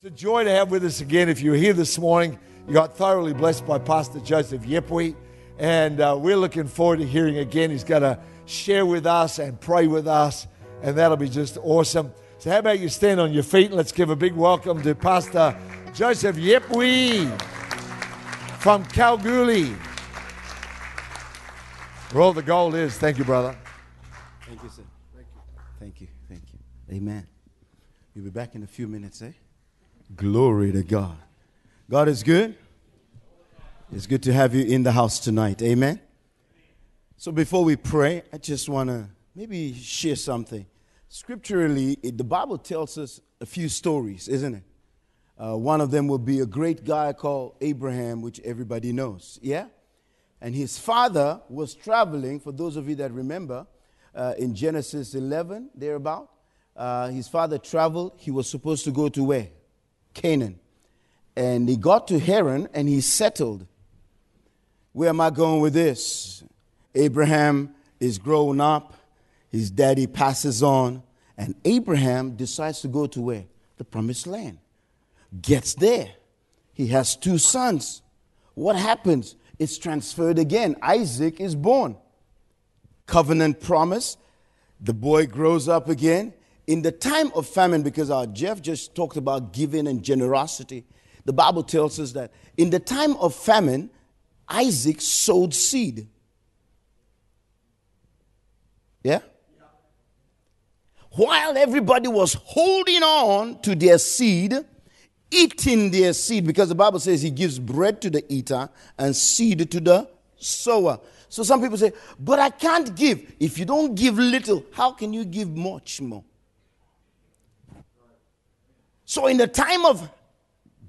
It's a joy to have with us again. If you're here this morning, you got thoroughly blessed by Pastor Joseph Yepwi, and uh, we're looking forward to hearing again. He's going to share with us and pray with us, and that'll be just awesome. So, how about you stand on your feet and let's give a big welcome to Pastor Joseph Yepwi from Kalgoorlie. Where all the gold is. Thank you, brother. Thank you, sir. Thank you. Thank you. Thank you. Amen. You'll be back in a few minutes, eh? Glory to God. God is good. It's good to have you in the house tonight. Amen. So before we pray, I just want to maybe share something. Scripturally, it, the Bible tells us a few stories, isn't it? Uh, one of them will be a great guy called Abraham, which everybody knows. Yeah? And his father was traveling, for those of you that remember, uh, in Genesis 11, thereabout. Uh, his father traveled. He was supposed to go to where? Canaan. And he got to Haran and he settled. Where am I going with this? Abraham is grown up, his daddy passes on, and Abraham decides to go to where? The promised land. Gets there. He has two sons. What happens? It's transferred again. Isaac is born. Covenant promise. The boy grows up again in the time of famine, because our Jeff just talked about giving and generosity, the Bible tells us that in the time of famine, Isaac sowed seed. Yeah? While everybody was holding on to their seed, eating their seed, because the Bible says he gives bread to the eater and seed to the sower. So some people say, but I can't give. If you don't give little, how can you give much more? So, in the time of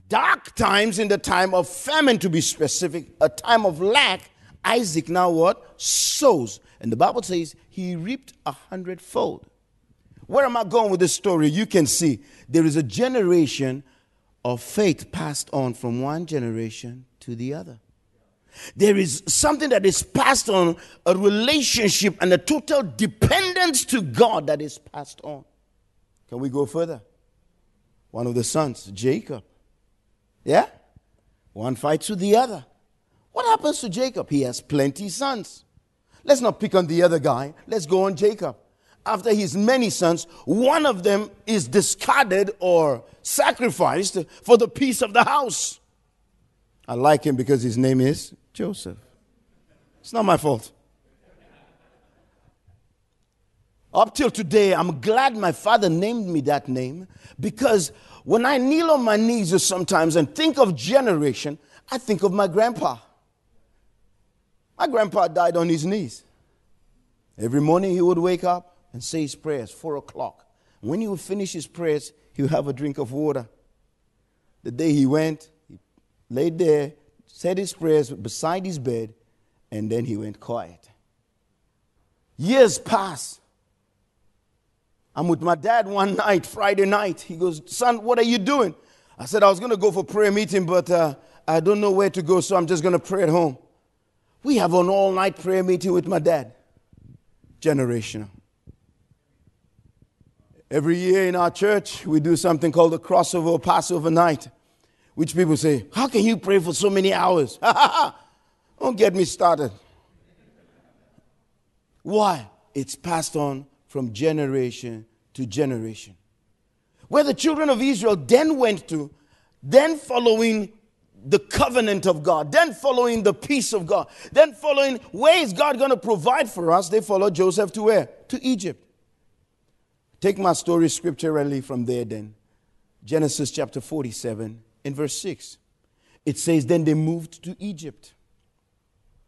dark times, in the time of famine, to be specific, a time of lack, Isaac now what? Sows. And the Bible says he reaped a hundredfold. Where am I going with this story? You can see there is a generation of faith passed on from one generation to the other. There is something that is passed on, a relationship and a total dependence to God that is passed on. Can we go further? One of the sons, Jacob. Yeah? One fights with the other. What happens to Jacob? He has plenty sons. Let's not pick on the other guy. Let's go on Jacob. After his many sons, one of them is discarded or sacrificed for the peace of the house. I like him because his name is Joseph. It's not my fault. Up till today, I'm glad my father named me that name because when I kneel on my knees sometimes and think of generation, I think of my grandpa. My grandpa died on his knees. Every morning he would wake up and say his prayers, four o'clock. When he would finish his prayers, he would have a drink of water. The day he went, he laid there, said his prayers beside his bed, and then he went quiet. Years passed. I'm with my dad one night, Friday night. He goes, Son, what are you doing? I said, I was going to go for prayer meeting, but uh, I don't know where to go, so I'm just going to pray at home. We have an all night prayer meeting with my dad. Generational. Every year in our church, we do something called the crossover Passover night, which people say, How can you pray for so many hours? don't get me started. Why? It's passed on from generation to generation. Where the children of Israel then went to, then following the covenant of God, then following the peace of God, then following where is God going to provide for us, they followed Joseph to where? To Egypt. Take my story scripturally from there then. Genesis chapter 47 in verse 6. It says, Then they moved to Egypt.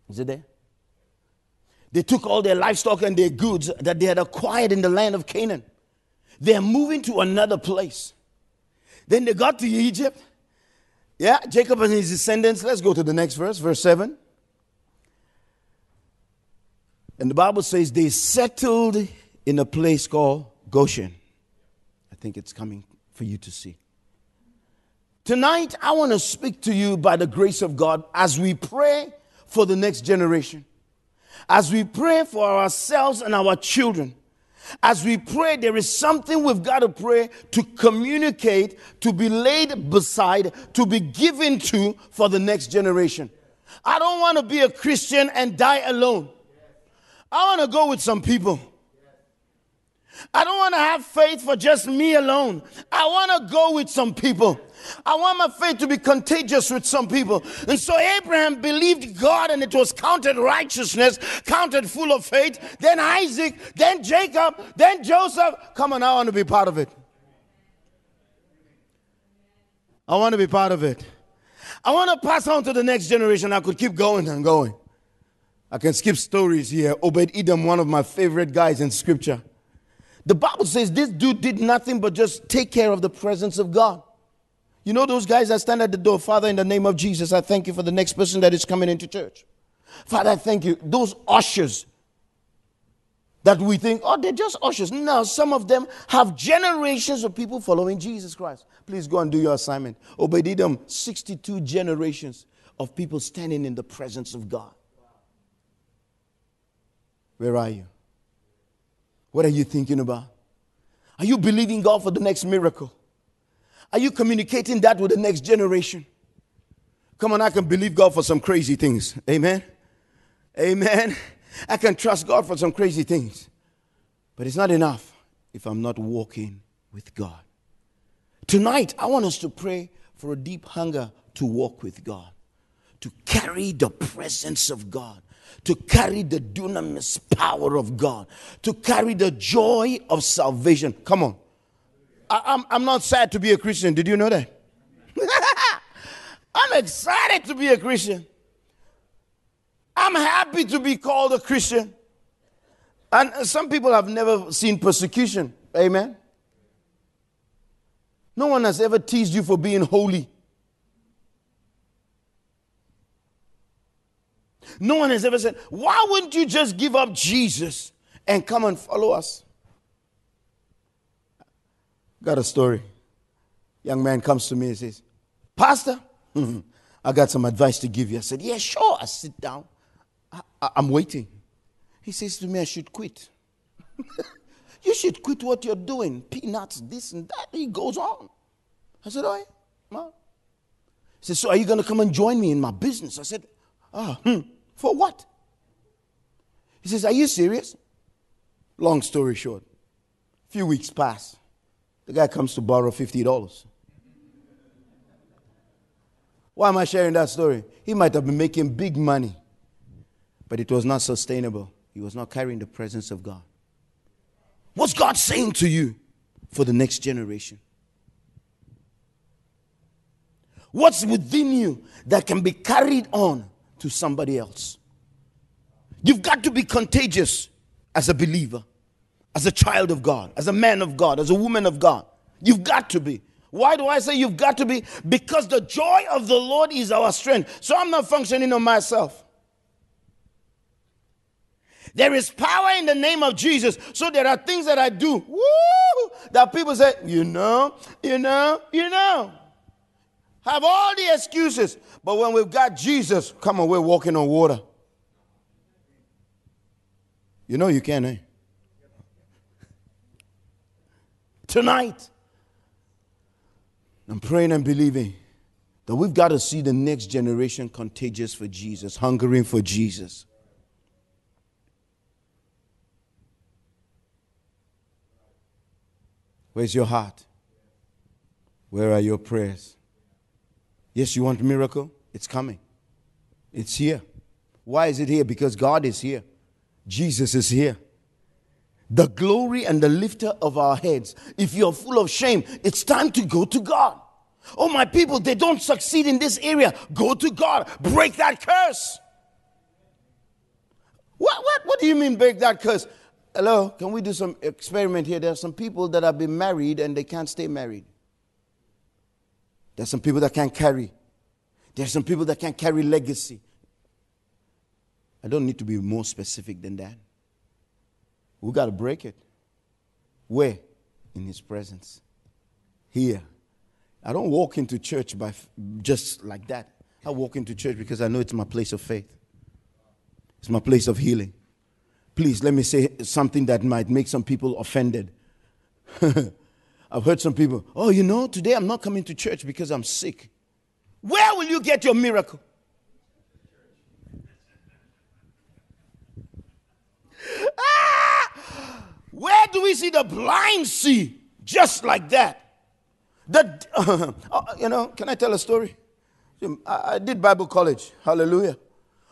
Is it there? They took all their livestock and their goods that they had acquired in the land of Canaan. They're moving to another place. Then they got to Egypt. Yeah, Jacob and his descendants. Let's go to the next verse, verse 7. And the Bible says they settled in a place called Goshen. I think it's coming for you to see. Tonight, I want to speak to you by the grace of God as we pray for the next generation as we pray for ourselves and our children, As we pray, there is something we've got to pray to communicate, to be laid beside, to be given to for the next generation. I don't want to be a Christian and die alone. I want to go with some people. I don't want to have faith for just me alone. I want to go with some people. I want my faith to be contagious with some people. And so Abraham believed God and it was counted righteousness, counted full of faith. Then Isaac, then Jacob, then Joseph. Come on, I want to be part of it. I want to be part of it. I want to pass on to the next generation. I could keep going and going. I can skip stories here. Obed Edom, one of my favorite guys in scripture. The Bible says this dude did nothing but just take care of the presence of God. You know those guys that stand at the door, Father, in the name of Jesus, I thank you for the next person that is coming into church. Father, I thank you. Those ushers that we think, oh, they're just ushers. No, some of them have generations of people following Jesus Christ. Please go and do your assignment. Obed Edom, 62 generations of people standing in the presence of God. Where are you? What are you thinking about? Are you believing God for the next miracle? Are you communicating that with the next generation? Come on, I can believe God for some crazy things. Amen. Amen. I can trust God for some crazy things. But it's not enough if I'm not walking with God. Tonight, I want us to pray for a deep hunger to walk with God, to carry the presence of God, to carry the dunamis power of God, to carry the joy of salvation. Come on. I, I'm, I'm not sad to be a Christian. Did you know that? I'm excited to be a Christian. I'm happy to be called a Christian. And some people have never seen persecution. Amen. No one has ever teased you for being holy. No one has ever said, Why wouldn't you just give up Jesus and come and follow us? Got a story. Young man comes to me and says, Pastor, I got some advice to give you. I said, Yeah, sure. I sit down. I, am waiting. He says to me, I should quit. you should quit what you're doing. Peanuts, this and that. He goes on. I said, right, Mom. He says, So are you going to come and join me in my business? I said, Ah, oh, hmm. For what? He says, Are you serious? Long story short, a few weeks pass. The guy comes to borrow $50. Why am I sharing that story? He might have been making big money, but it was not sustainable. He was not carrying the presence of God. What's God saying to you for the next generation? What's within you that can be carried on to somebody else? You've got to be contagious as a believer, as a child of God, as a man of God, as a woman of God. You've got to be. Why do I say you've got to be? Because the joy of the Lord is our strength. So I'm not functioning on myself. There is power in the name of Jesus. So there are things that I do woo, that people say, you know, you know, you know. Have all the excuses. But when we've got Jesus, come on, we're walking on water. You know you can, eh? Tonight, I'm praying and believing that we've got to see the next generation contagious for Jesus, hungering for Jesus. Where's your heart? Where are your prayers? Yes, you want a miracle? It's coming. It's here. Why is it here? Because God is here. Jesus is here. The glory and the lifter of our heads. If you're full of shame, it's time to go to God. Oh, my people, they don't succeed in this area. Go to God. Break that curse. What, what, what do you mean, break that curse? Hello, can we do some experiment here? There are some people that have been married and they can't stay married. There are some people that can't carry. There are some people that can't carry legacy. I don't need to be more specific than that. We got to break it. Where? In His presence. Here. I don't walk into church by just like that. I walk into church because I know it's my place of faith. It's my place of healing Please let me say something that might make some people offended. I've heard some people, oh, you know, today I'm not coming to church because I'm sick. Where will you get your miracle? ah! Where do we see the blind see? Just like that. The, uh, you know, can I tell a story? I, I did Bible college. Hallelujah.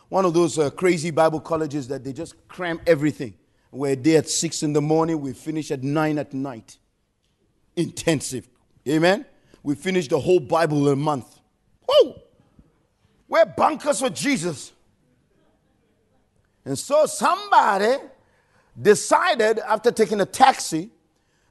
One of those uh, crazy Bible colleges that they just cram everything. We're there at 6 in the morning, we finish at 9 at night. Intensive. Amen? We finish the whole Bible in a month. Whoa! We're bunkers for Jesus. And so somebody decided after taking a taxi,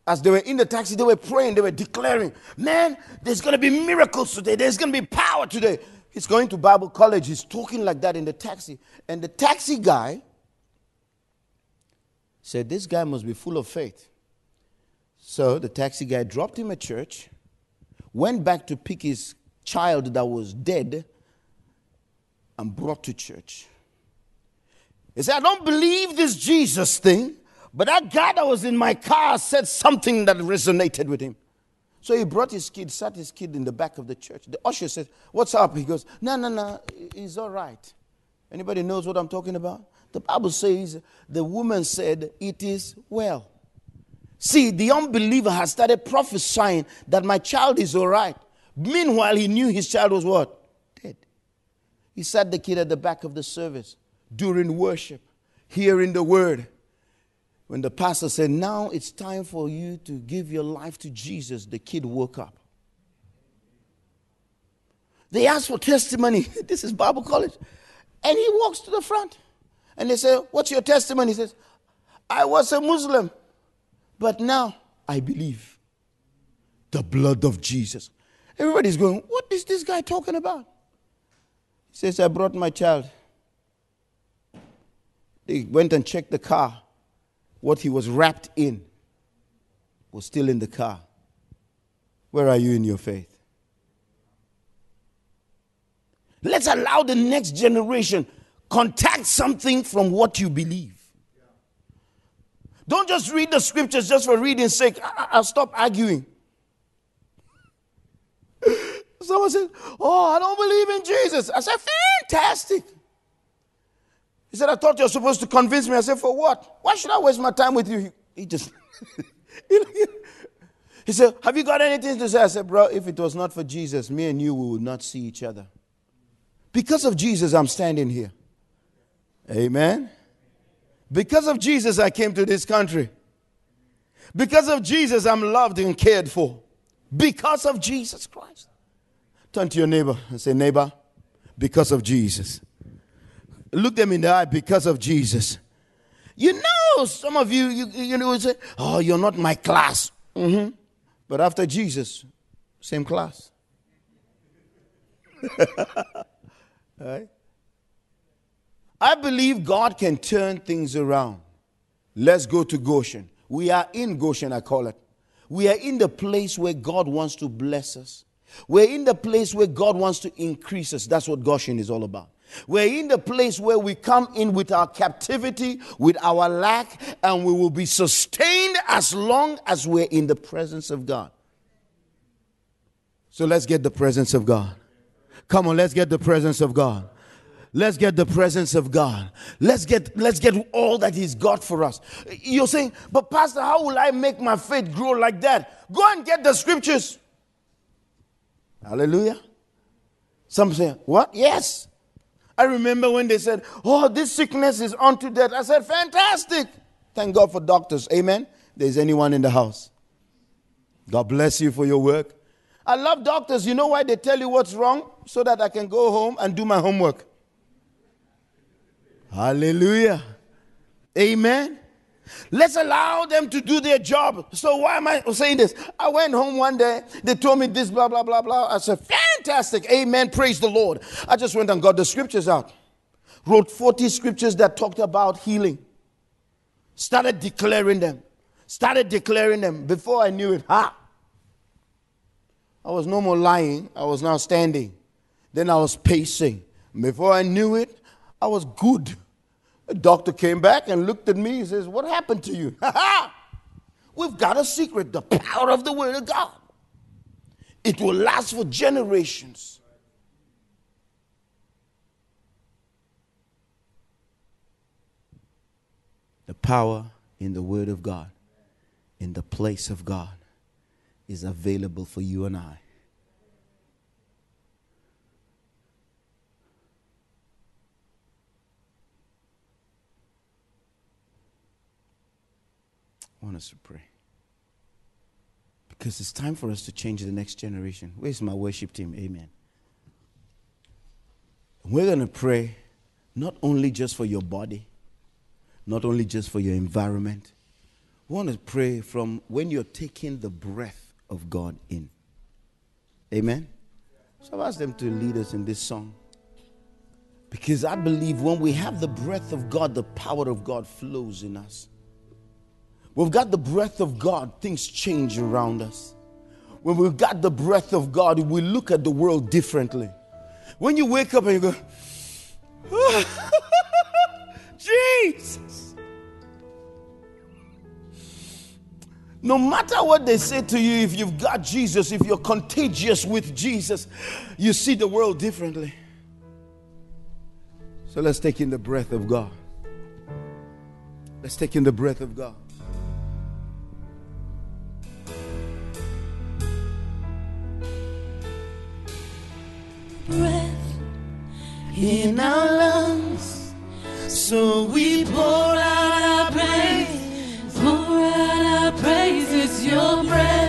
as they were in the taxi, they were praying, they were declaring, Man, there's going to be miracles today, there's going to be power today. He's going to Bible college, he's talking like that in the taxi. And the taxi guy said, This guy must be full of faith. So the taxi guy dropped him at church, went back to pick his child that was dead, and brought to church. He said, I don't believe this Jesus thing, but that guy that was in my car said something that resonated with him. So he brought his kid, sat his kid in the back of the church. The usher said, What's up? He goes, No, no, no, he's all right. Anybody knows what I'm talking about? The Bible says the woman said, It is well. See, the unbeliever has started prophesying that my child is all right. Meanwhile, he knew his child was what? Dead. He sat the kid at the back of the service during worship, hearing the word. When the pastor said, Now it's time for you to give your life to Jesus, the kid woke up. They asked for testimony. this is Bible college. And he walks to the front. And they say, What's your testimony? He says, I was a Muslim, but now I believe the blood of Jesus. Everybody's going, What is this guy talking about? He says, I brought my child. They went and checked the car what he was wrapped in was still in the car. Where are you in your faith? Let's allow the next generation contact something from what you believe. Don't just read the scriptures just for reading's sake. I- will stop arguing. Someone said, Oh, I don't believe in Jesus. I said, Fantastic. He said, I thought you were supposed to convince me. I said, For what? Why should I waste my time with you? He just, he said, Have you got anything to say? I said, Bro, if it was not for Jesus, me and you, we would not see each other. Because of Jesus, I'm standing here. Amen. Because of Jesus, I came to this country. Because of Jesus, I'm loved and cared for. Because of Jesus Christ. Turn to your neighbor and say, Neighbor, because of Jesus. Look them in the eye because of Jesus. You know, some of you, you, you know, say, oh, you're not my class. Mm-hmm. But after Jesus, same class. right? I believe God can turn things around. Let's go to Goshen. We are in Goshen, I call it. We are in the place where God wants to bless us. We're in the place where God wants to increase us. That's what Goshen is all about. We're in the place where we come in with our captivity, with our lack, and we will be sustained as long as we're in the presence of God. So let's get the presence of God. Come on, let's get the presence of God. Let's get the presence of God. Let's get let's get all that He's got for us. You're saying, but Pastor, how will I make my faith grow like that? Go and get the scriptures. Hallelujah. Some say, What? Yes. I remember when they said, Oh, this sickness is unto death. I said, Fantastic. Thank God for doctors. Amen. There's anyone in the house. God bless you for your work. I love doctors. You know why they tell you what's wrong? So that I can go home and do my homework. Hallelujah. Amen. Let's allow them to do their job. So, why am I saying this? I went home one day, they told me this, blah, blah, blah, blah. I said, Fantastic. Amen. Praise the Lord. I just went and got the scriptures out, wrote 40 scriptures that talked about healing, started declaring them, started declaring them. Before I knew it, ha! I was no more lying, I was now standing. Then I was pacing. Before I knew it, I was good. The doctor came back and looked at me and says, What happened to you? We've got a secret the power of the Word of God. It will last for generations. The power in the Word of God, in the place of God, is available for you and I. I want us to pray. Because it's time for us to change the next generation. Where's my worship team? Amen. We're going to pray not only just for your body, not only just for your environment. We want to pray from when you're taking the breath of God in. Amen. So I've asked them to lead us in this song. Because I believe when we have the breath of God, the power of God flows in us. We've got the breath of God, things change around us. When we've got the breath of God, we look at the world differently. When you wake up and you go, Jesus. No matter what they say to you, if you've got Jesus, if you're contagious with Jesus, you see the world differently. So let's take in the breath of God. Let's take in the breath of God. Breath in our lungs. So we pour out our praise, pour out our praise. It's your breath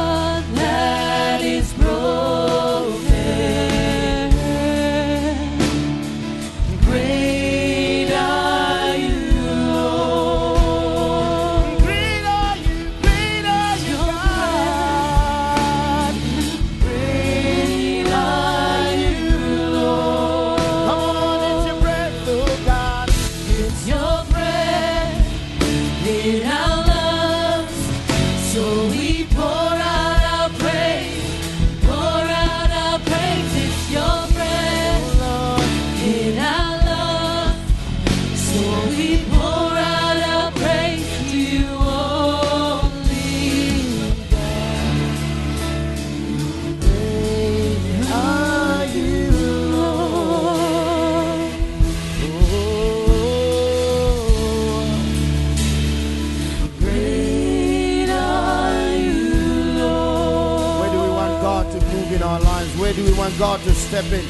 God to step in?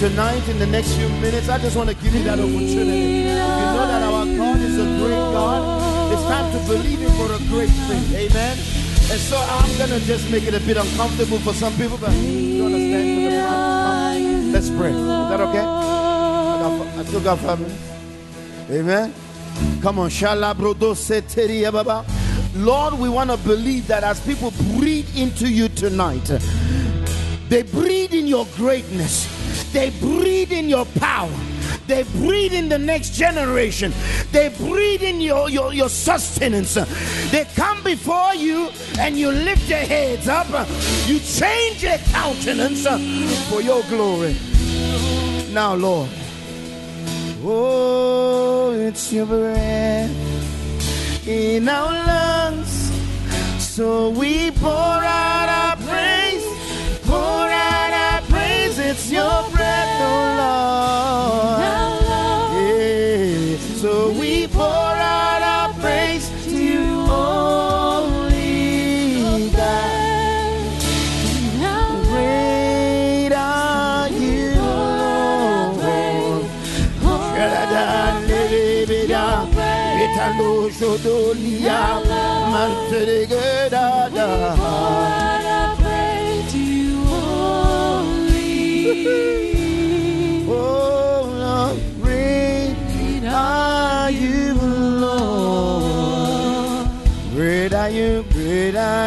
Tonight, in the next few minutes, I just want to give you that opportunity. You know that our God is a great God. It's time to believe Him for a great thing. Amen. And so I'm going to just make it a bit uncomfortable for some people, but you understand for the front. Let's pray. Is that okay? I, still got five. Amen. Come on. Lord, we want to believe that as people breathe into you tonight, they breathe in your greatness, they breathe in your power. They breathe in the next generation. They breathe in your, your, your sustenance. They come before you and you lift their heads up. You change their countenance for your glory. Now, Lord. Oh, it's your breath in our lungs. So we pour out our praise, pour out our praise. It's your breath, oh Lord. Yeah. So we pour out our praise to you only, God. Great are you, Lord. Italo shodolia, manteregada. Pour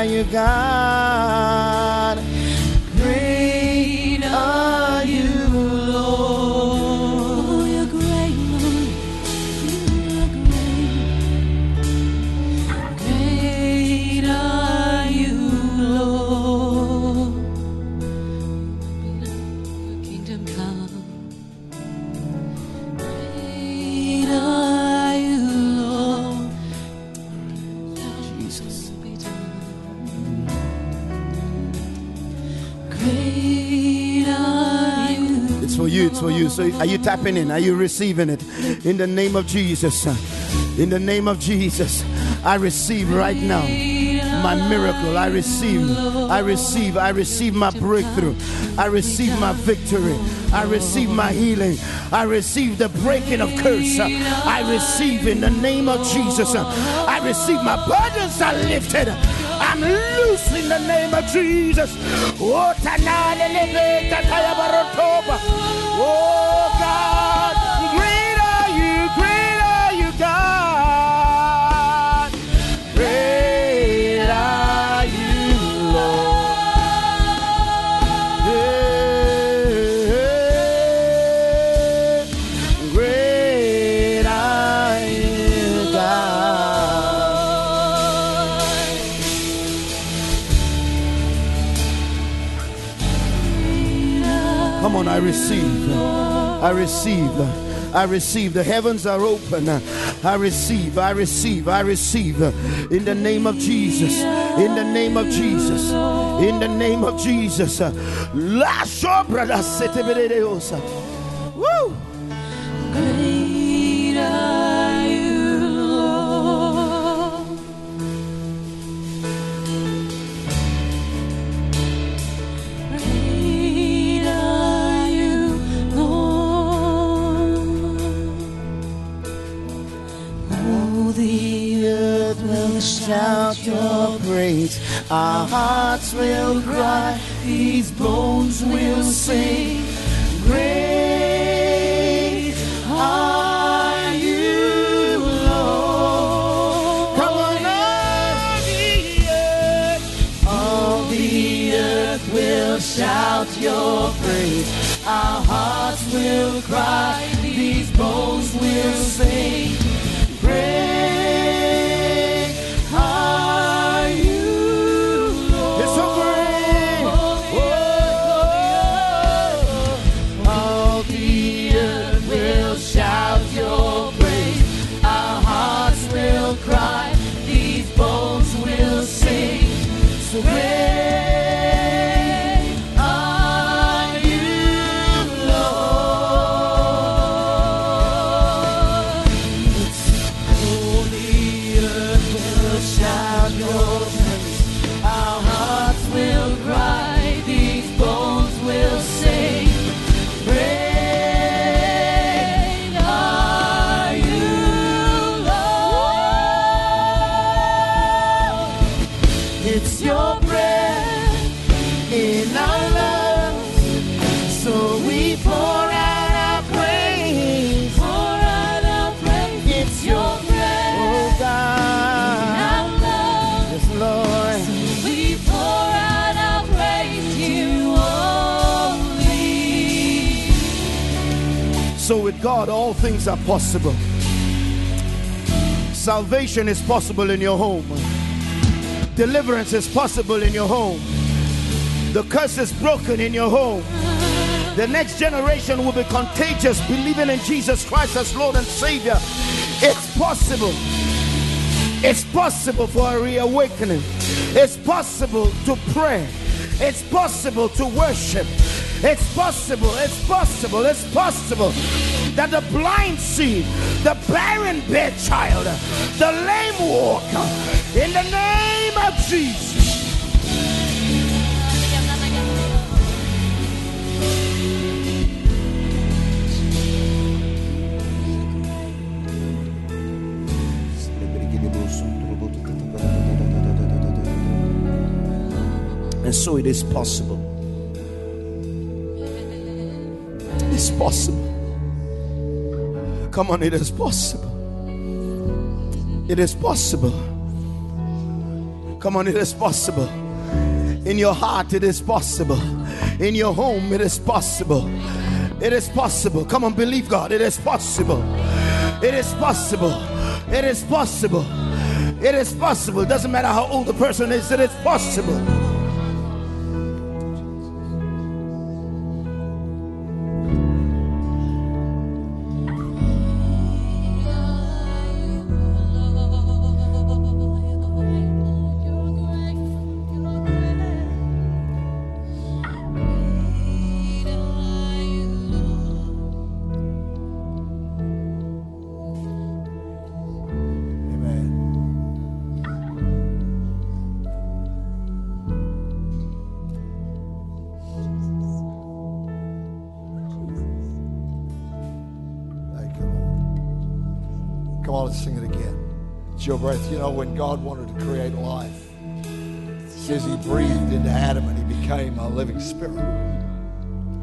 you, God. So are you tapping in? Are you receiving it? In the name of Jesus. In the name of Jesus. I receive right now my miracle. I receive. I receive. I receive my breakthrough. I receive my victory. I receive my healing. I receive the breaking of curse. I receive in the name of Jesus. I receive my burdens are lifted. I'm loose in the name of Jesus. Oh, I receive. I receive. The heavens are open. I receive. I receive. I receive. In the name of Jesus. In the name of Jesus. In the name of Jesus. Woo! Our hearts will cry. These bones will sing. Great are you, Lord. Come on, all the earth, all the earth will shout your praise. Our hearts will cry. These bones will sing. God, all things are possible. Salvation is possible in your home. Deliverance is possible in your home. The curse is broken in your home. The next generation will be contagious, believing in Jesus Christ as Lord and Savior. It's possible. It's possible for a reawakening. It's possible to pray. It's possible to worship. It's possible, it's possible, it's possible that the blind see, the barren bear child, the lame walk. In the name of Jesus. And so it is possible. It's possible. Come on, it is possible. It is possible. Come on, it is possible. In your heart, it is possible. In your home, it is possible. It is possible. Come on, believe God. It is possible. It is possible. It is possible. It is possible. It doesn't matter how old the person is, it is possible. Breath. You know, when God wanted to create life, says he breathed into Adam and he became a living spirit.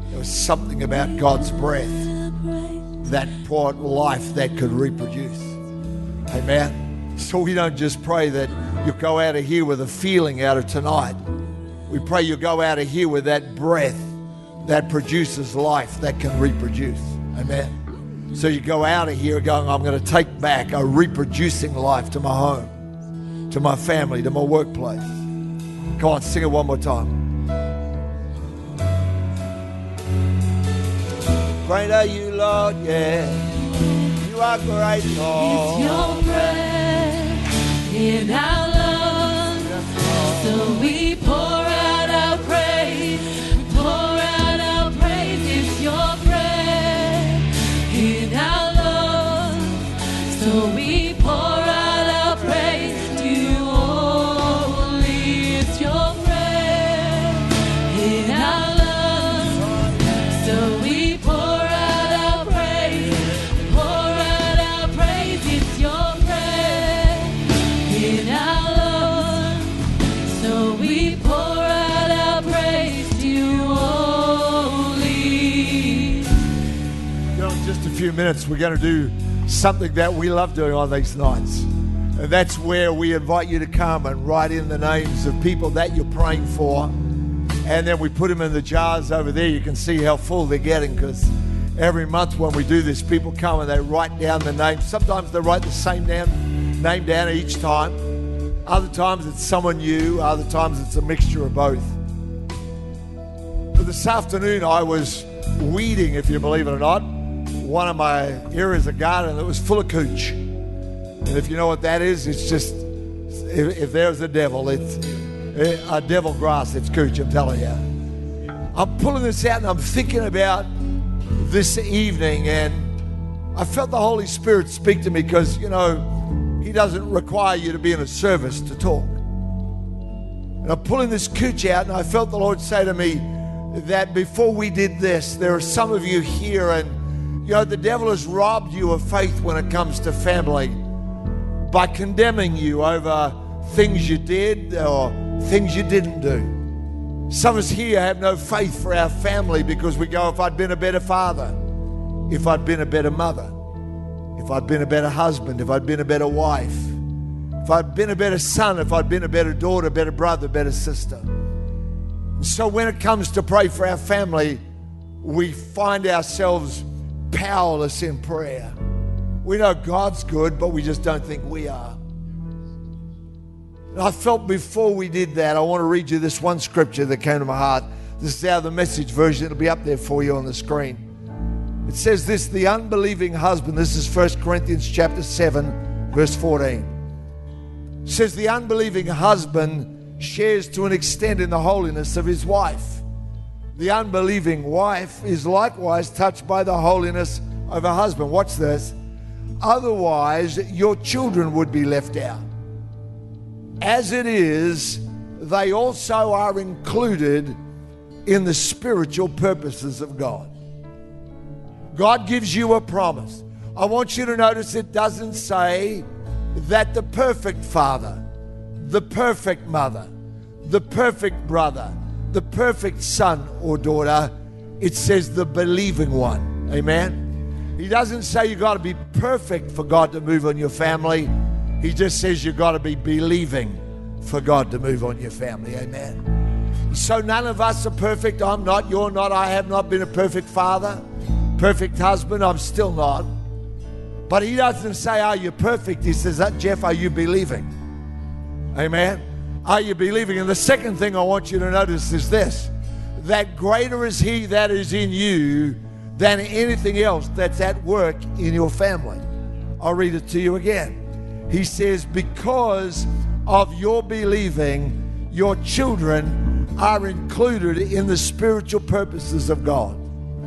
There was something about God's breath that brought life that could reproduce. Amen. So we don't just pray that you go out of here with a feeling out of tonight. We pray you go out of here with that breath that produces life that can reproduce. Amen. So you go out of here going, I'm going to take back a reproducing life to my home, to my family, to my workplace. Come on, sing it one more time. Great are you, Lord, yeah. You are great, Lord. It's your breath in our lungs. So we minutes, we're going to do something that we love doing on these nights. And that's where we invite you to come and write in the names of people that you're praying for. And then we put them in the jars over there. You can see how full they're getting because every month when we do this, people come and they write down the names. Sometimes they write the same name, name down each time. Other times it's someone new. Other times it's a mixture of both. But this afternoon I was weeding, if you believe it or not, one of my areas of garden that was full of cooch. And if you know what that is, it's just if, if there's a devil, it's eh, a devil grass. It's cooch. I'm telling you. I'm pulling this out and I'm thinking about this evening, and I felt the Holy Spirit speak to me because you know He doesn't require you to be in a service to talk. And I'm pulling this cooch out, and I felt the Lord say to me that before we did this, there are some of you here, and you know, the devil has robbed you of faith when it comes to family by condemning you over things you did or things you didn't do. Some of us here have no faith for our family because we go, if I'd been a better father, if I'd been a better mother, if I'd been a better husband, if I'd been a better wife, if I'd been a better son, if I'd been a better daughter, better brother, better sister. So when it comes to pray for our family, we find ourselves powerless in prayer. We know God's good, but we just don't think we are. And I felt before we did that, I want to read you this one scripture that came to my heart. This is out of the message version. It'll be up there for you on the screen. It says this the unbelieving husband, this is 1 Corinthians chapter 7, verse 14. It says the unbelieving husband shares to an extent in the holiness of his wife. The unbelieving wife is likewise touched by the holiness of her husband. Watch this. Otherwise, your children would be left out. As it is, they also are included in the spiritual purposes of God. God gives you a promise. I want you to notice it doesn't say that the perfect father, the perfect mother, the perfect brother, the perfect son or daughter, it says the believing one. Amen. He doesn't say you got to be perfect for God to move on your family. He just says you got to be believing for God to move on your family. Amen. So none of us are perfect. I'm not. You're not. I have not been a perfect father, perfect husband. I'm still not. But he doesn't say, Are you perfect? He says, that, Jeff, are you believing? Amen. Are you believing? And the second thing I want you to notice is this that greater is he that is in you than anything else that's at work in your family. I'll read it to you again. He says, Because of your believing, your children are included in the spiritual purposes of God.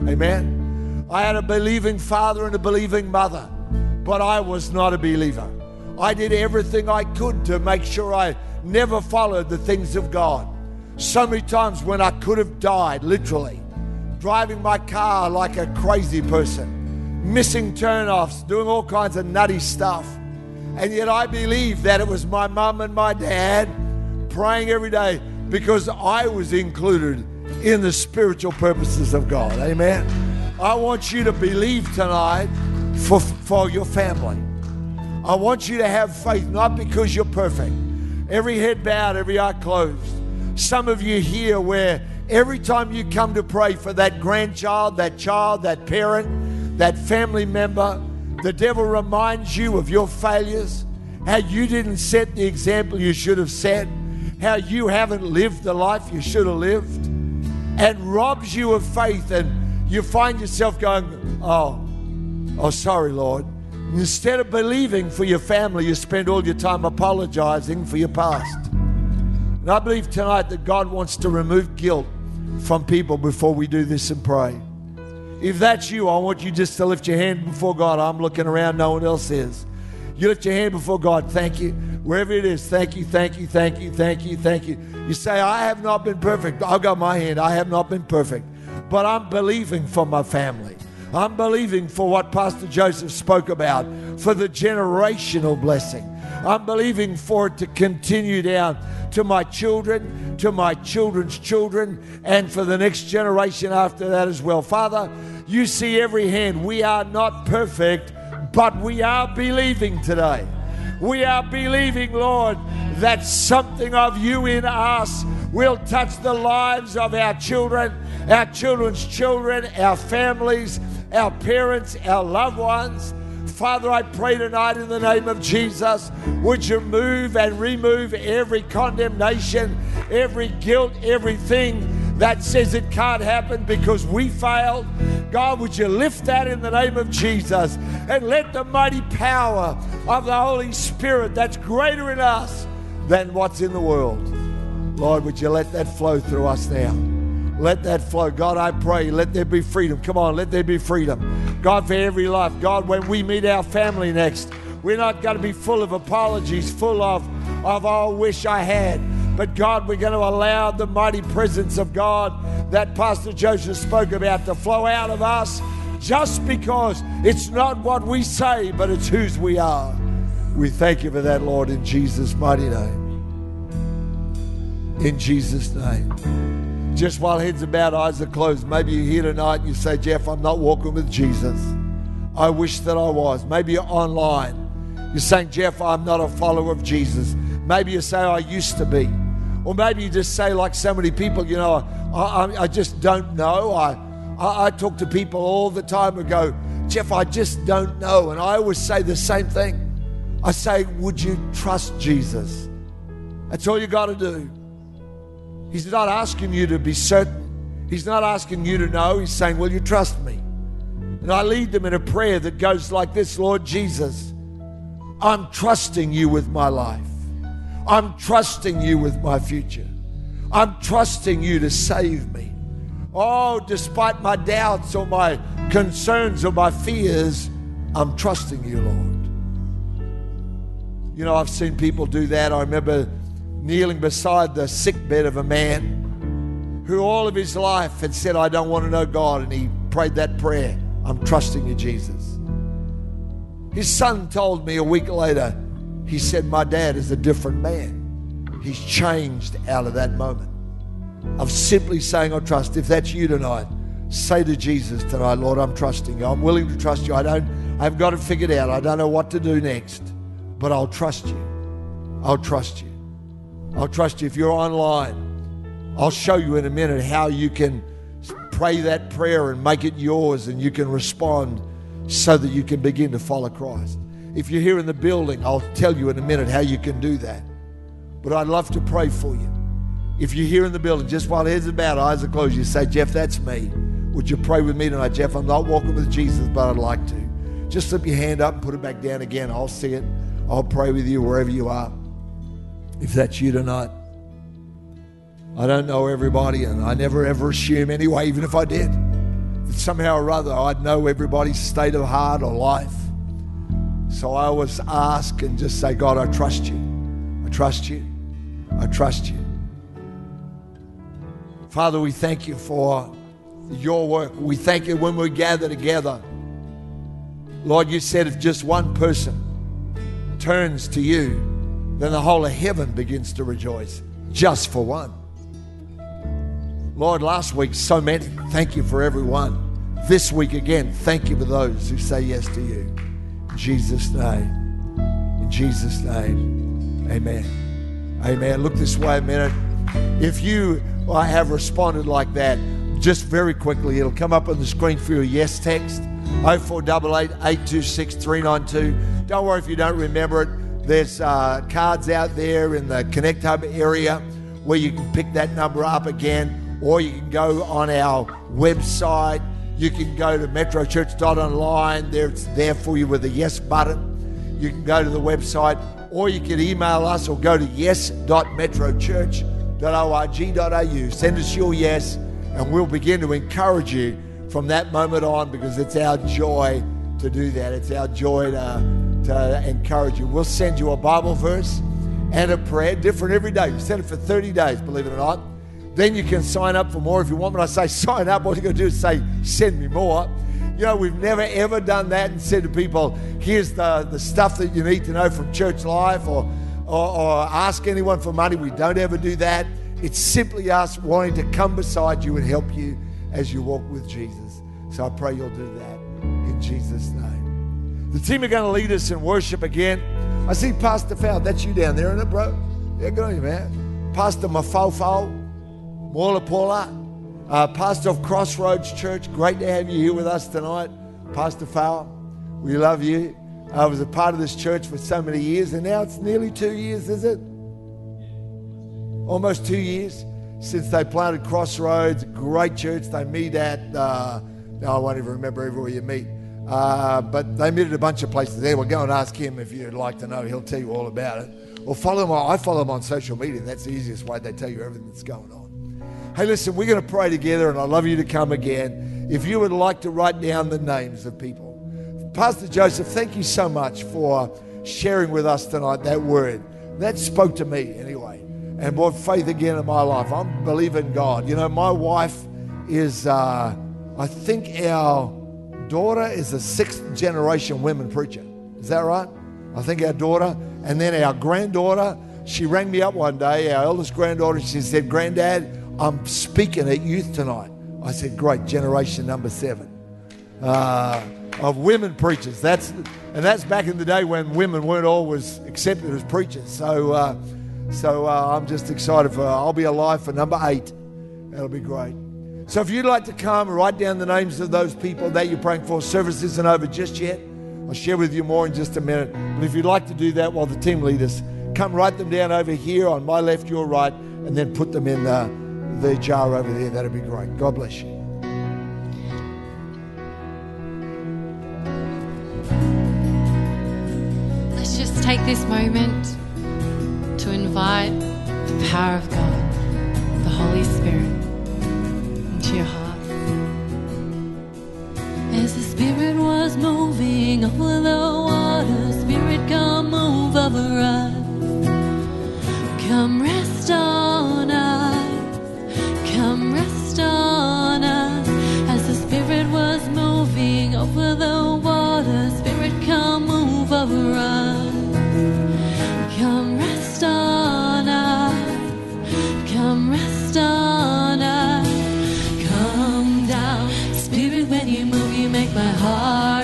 Amen. I had a believing father and a believing mother, but I was not a believer. I did everything I could to make sure I never followed the things of God. So many times when I could have died, literally, driving my car like a crazy person, missing turnoffs, doing all kinds of nutty stuff. And yet I believe that it was my mum and my dad praying every day because I was included in the spiritual purposes of God. Amen. I want you to believe tonight for, for your family. I want you to have faith, not because you're perfect. Every head bowed, every eye closed. Some of you here where every time you come to pray for that grandchild, that child, that parent, that family member, the devil reminds you of your failures, how you didn't set the example you should have set, how you haven't lived the life you should have lived, and robs you of faith. And you find yourself going, Oh, oh, sorry, Lord. Instead of believing for your family, you spend all your time apologizing for your past. And I believe tonight that God wants to remove guilt from people before we do this and pray. If that's you, I want you just to lift your hand before God. I'm looking around, no one else is. You lift your hand before God. Thank you. Wherever it is, thank you, thank you, thank you, thank you, thank you. You say, I have not been perfect. I've got my hand. I have not been perfect. But I'm believing for my family. I'm believing for what Pastor Joseph spoke about, for the generational blessing. I'm believing for it to continue down to my children, to my children's children, and for the next generation after that as well. Father, you see every hand. We are not perfect, but we are believing today. We are believing, Lord, that something of you in us will touch the lives of our children, our children's children, our families, our parents, our loved ones. Father, I pray tonight in the name of Jesus, would you move and remove every condemnation, every guilt, everything that says it can't happen because we failed. God, would you lift that in the name of Jesus and let the mighty power of the Holy Spirit that's greater in us than what's in the world. Lord, would you let that flow through us now? Let that flow. God, I pray, let there be freedom. Come on, let there be freedom. God, for every life. God, when we meet our family next, we're not going to be full of apologies, full of, of oh, wish I had. But God, we're going to allow the mighty presence of God that Pastor Joseph spoke about to flow out of us just because it's not what we say, but it's whose we are. We thank you for that, Lord, in Jesus' mighty name. In Jesus' name. Just while heads are bowed, eyes are closed, maybe you're here tonight and you say, Jeff, I'm not walking with Jesus. I wish that I was. Maybe you're online. You're saying, Jeff, I'm not a follower of Jesus. Maybe you say, I used to be. Or maybe you just say, like so many people, you know, I, I, I just don't know. I, I, I talk to people all the time and go, Jeff, I just don't know. And I always say the same thing. I say, Would you trust Jesus? That's all you got to do. He's not asking you to be certain. He's not asking you to know. He's saying, Will you trust me? And I lead them in a prayer that goes like this Lord Jesus, I'm trusting you with my life. I'm trusting you with my future. I'm trusting you to save me. Oh, despite my doubts or my concerns or my fears, I'm trusting you, Lord. You know, I've seen people do that. I remember kneeling beside the sick bed of a man who all of his life had said, I don't want to know God. And he prayed that prayer I'm trusting you, Jesus. His son told me a week later, he said, My dad is a different man. He's changed out of that moment of simply saying, I trust. If that's you tonight, say to Jesus tonight, Lord, I'm trusting you. I'm willing to trust you. I don't, I've got it figured out. I don't know what to do next, but I'll trust you. I'll trust you. I'll trust you. If you're online, I'll show you in a minute how you can pray that prayer and make it yours and you can respond so that you can begin to follow Christ. If you're here in the building, I'll tell you in a minute how you can do that. But I'd love to pray for you. If you're here in the building, just while heads are bowed, eyes are closed, you say, Jeff, that's me. Would you pray with me tonight, Jeff? I'm not walking with Jesus, but I'd like to. Just slip your hand up and put it back down again. I'll see it. I'll pray with you wherever you are. If that's you tonight. I don't know everybody, and I never ever assume anyway, even if I did, that somehow or other I'd know everybody's state of heart or life. So I always ask and just say, God, I trust you. I trust you. I trust you. Father, we thank you for your work. We thank you when we gather together. Lord, you said if just one person turns to you, then the whole of heaven begins to rejoice just for one. Lord, last week, so many. Thank you for everyone. This week again, thank you for those who say yes to you. In Jesus' name. In Jesus' name. Amen. Amen. Look this way a minute. If you have responded like that, just very quickly, it'll come up on the screen for your yes text 0488 826 392. Don't worry if you don't remember it. There's uh, cards out there in the Connect Hub area where you can pick that number up again, or you can go on our website. You can go to metrochurch.online. There, it's there for you with a yes button. You can go to the website, or you can email us or go to yes.metrochurch.org.au. Send us your yes, and we'll begin to encourage you from that moment on because it's our joy to do that. It's our joy to, to encourage you. We'll send you a Bible verse and a prayer, different every day. You send it for 30 days, believe it or not. Then you can sign up for more if you want. When I say sign up, all you got to do is say, send me more. You know, we've never ever done that and said to people, here's the, the stuff that you need to know from church life or, or, or ask anyone for money. We don't ever do that. It's simply us wanting to come beside you and help you as you walk with Jesus. So I pray you'll do that in Jesus' name. The team are going to lead us in worship again. I see Pastor Fowl. That's you down there, isn't it, bro? Yeah, good on you, man. Pastor Mafofo, Mola Paula, uh, pastor of Crossroads Church. Great to have you here with us tonight. Pastor Fowl, we love you. I was a part of this church for so many years, and now it's nearly two years, is it? Almost two years since they planted Crossroads, great church. They meet at, uh, now I won't even remember everywhere you meet, uh, but they meet at a bunch of places there. Well, go and ask him if you'd like to know. He'll tell you all about it. Or follow him. I follow him on social media. That's the easiest way. They tell you everything that's going on. Hey, listen, we're going to pray together, and I'd love you to come again. If you would like to write down the names of people. Pastor Joseph, thank you so much for sharing with us tonight that word. That spoke to me anyway and brought faith again in my life. I'm believing God. You know, my wife is, uh, I think our daughter is a sixth generation women preacher. Is that right? I think our daughter. And then our granddaughter, she rang me up one day, our eldest granddaughter, she said, Granddad, I'm speaking at youth tonight. I said, Great, generation number seven. Uh, of women preachers. That's and that's back in the day when women weren't always accepted as preachers. So, uh, so uh, I'm just excited for. I'll be alive for number eight. That'll be great. So if you'd like to come, and write down the names of those people that you're praying for. Service isn't over just yet. I'll share with you more in just a minute. But if you'd like to do that while the team leaders come write them down over here on my left, your right, and then put them in the, the jar over there. That'd be great. God bless you. Let's just take this moment to invite the power of God, the Holy Spirit, into your heart. As the Spirit was moving over the water, Spirit, come move over us. Come rest on us. Come rest on us. As the Spirit was moving over the water, Spirit, come move over us. Come my heart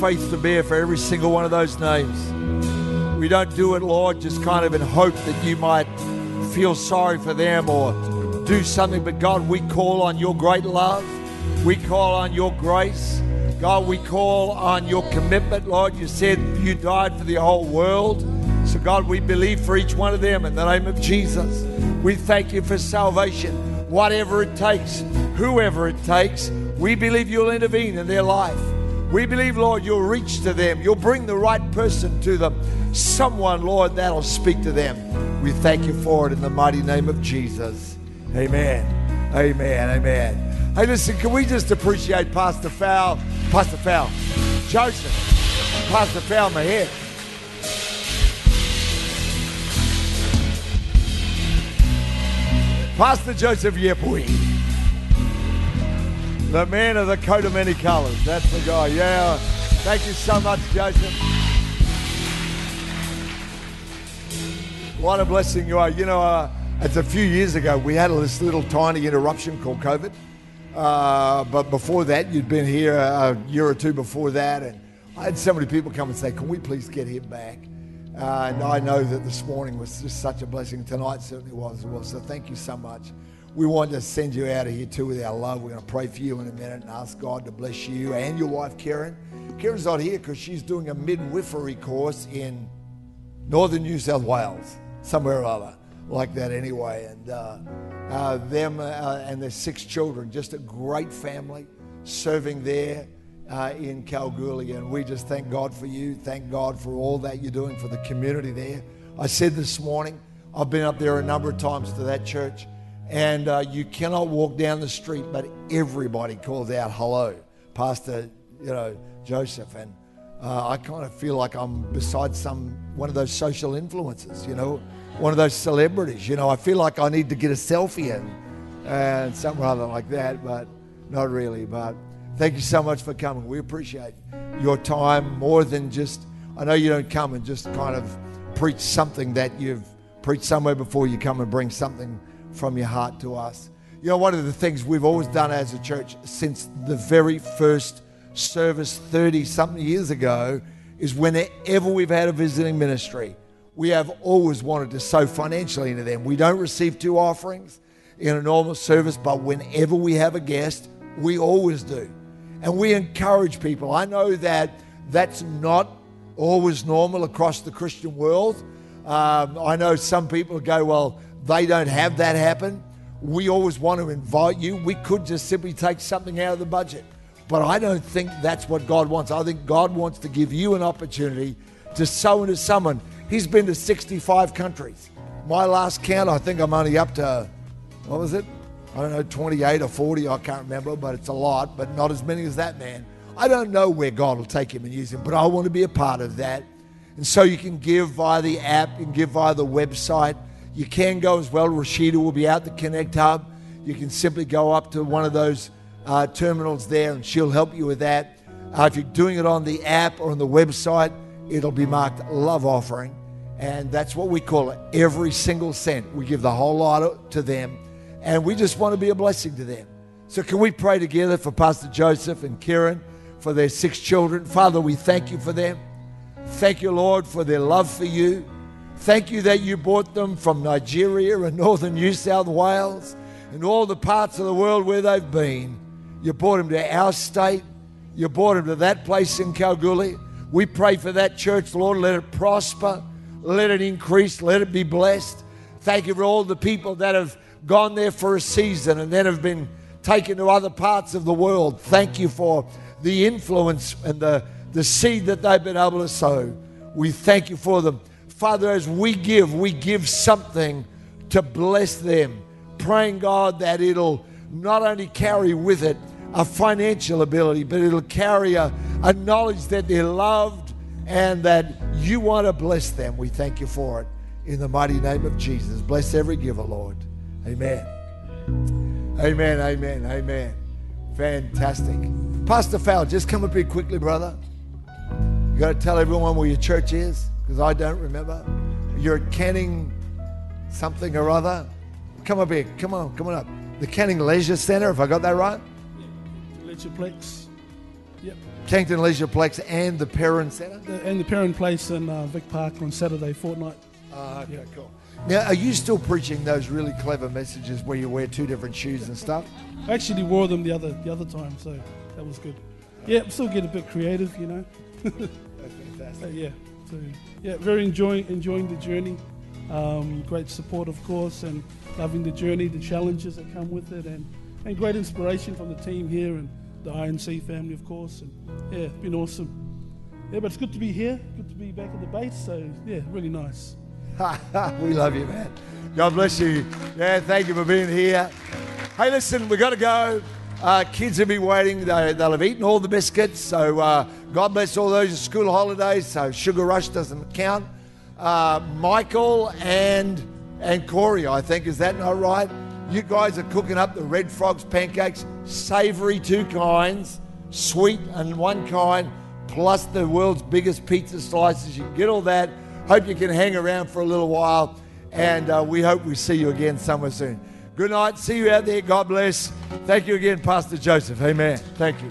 faith to bear for every single one of those names. We don't do it, Lord, just kind of in hope that you might feel sorry for them or do something. But God, we call on your great love. We call on your grace. God, we call on your commitment, Lord. You said you died for the whole world. So, God, we believe for each one of them in the name of Jesus. We thank you for salvation, whatever it takes, whoever it takes. We believe you'll intervene in their life. We believe, Lord, you'll reach to them. You'll bring the right person to them. Someone, Lord, that'll speak to them. We thank you for it in the mighty name of Jesus. Amen. Amen. Amen. Hey, listen, can we just appreciate Pastor Fowl? Pastor Fowl. Joseph. Pastor Fowl, my head. Pastor Joseph Yepwi. The man of the coat of many colors. That's the guy. Yeah. Thank you so much, Joseph. What a blessing you are. You know, uh, it's a few years ago we had this little tiny interruption called COVID. Uh, but before that, you'd been here a year or two before that, and I had so many people come and say, "Can we please get him back?" Uh, and I know that this morning was just such a blessing. Tonight certainly was as well. So thank you so much. We want to send you out of here too with our love. We're going to pray for you in a minute and ask God to bless you and your wife, Karen. Karen's not here because she's doing a midwifery course in northern New South Wales, somewhere or other like that anyway. And uh, uh, them uh, and their six children, just a great family serving there uh, in Kalgoorlie. And we just thank God for you. Thank God for all that you're doing for the community there. I said this morning, I've been up there a number of times to that church, and uh, you cannot walk down the street, but everybody calls out hello, Pastor, you know, Joseph. And uh, I kind of feel like I'm beside some one of those social influencers, you know one of those celebrities. You know, I feel like I need to get a selfie and, and something rather like that, but not really. But thank you so much for coming. We appreciate your time more than just, I know you don't come and just kind of preach something that you've preached somewhere before. You come and bring something from your heart to us. You know, one of the things we've always done as a church since the very first service 30 something years ago is whenever we've had a visiting ministry, we have always wanted to sow financially into them. We don't receive two offerings in a normal service, but whenever we have a guest, we always do. And we encourage people. I know that that's not always normal across the Christian world. Um, I know some people go, well, they don't have that happen. We always want to invite you. We could just simply take something out of the budget. But I don't think that's what God wants. I think God wants to give you an opportunity to sow into someone. He's been to 65 countries. My last count, I think I'm only up to, what was it? I don't know, 28 or 40, I can't remember, but it's a lot, but not as many as that man. I don't know where God will take him and use him, but I want to be a part of that. And so you can give via the app, you can give via the website. You can go as well. Rashida will be out the Connect Hub. You can simply go up to one of those uh, terminals there and she'll help you with that. Uh, if you're doing it on the app or on the website, it'll be marked love offering. And that's what we call it. Every single cent. We give the whole lot to them. And we just want to be a blessing to them. So, can we pray together for Pastor Joseph and Kieran for their six children? Father, we thank you for them. Thank you, Lord, for their love for you. Thank you that you brought them from Nigeria and northern New South Wales and all the parts of the world where they've been. You brought them to our state. You brought them to that place in Kalgoorlie. We pray for that church, Lord. Let it prosper. Let it increase. Let it be blessed. Thank you for all the people that have gone there for a season and then have been taken to other parts of the world. Thank you for the influence and the, the seed that they've been able to sow. We thank you for them. Father, as we give, we give something to bless them, praying, God, that it'll not only carry with it a financial ability, but it'll carry a, a knowledge that they're loved and that you want to bless them. We thank you for it in the mighty name of Jesus. Bless every giver, Lord. Amen. Amen, amen, amen. Fantastic. Pastor Fowl, just come up here quickly, brother. You got to tell everyone where your church is because I don't remember. You're at Canning something or other. come up here. Come on, come on up. The Canning Leisure Centre, if I got that right. LeisurePlex. Yep. Cannington Leisureplex and the Perrin Centre. The- And the Perrin Place in uh, Vic Park on Saturday fortnight. Ah, okay, Yeah. cool. Now, are you still preaching those really clever messages where you wear two different shoes and stuff? I actually wore them the other the other time, so that was good. Yeah, still get a bit creative, you know. That's fantastic. Yeah, so yeah, very enjoying enjoying the journey. Um, great support, of course, and loving the journey, the challenges that come with it, and, and great inspiration from the team here and the INC family, of course. And yeah, it's been awesome. Yeah, but it's good to be here. Good to be back at the base. So yeah, really nice. we love you, man. God bless you. Yeah, thank you for being here. Hey, listen, we got to go. Uh, kids will be waiting. They, they'll have eaten all the biscuits. So uh, God bless all those school holidays. So sugar rush doesn't count. Uh, Michael and and Corey, I think, is that not right? You guys are cooking up the red frogs pancakes, savoury two kinds, sweet and one kind, plus the world's biggest pizza slices. You can get all that. Hope you can hang around for a little while, and uh, we hope we see you again somewhere soon. Good night. See you out there. God bless. Thank you again, Pastor Joseph. Amen. Thank you.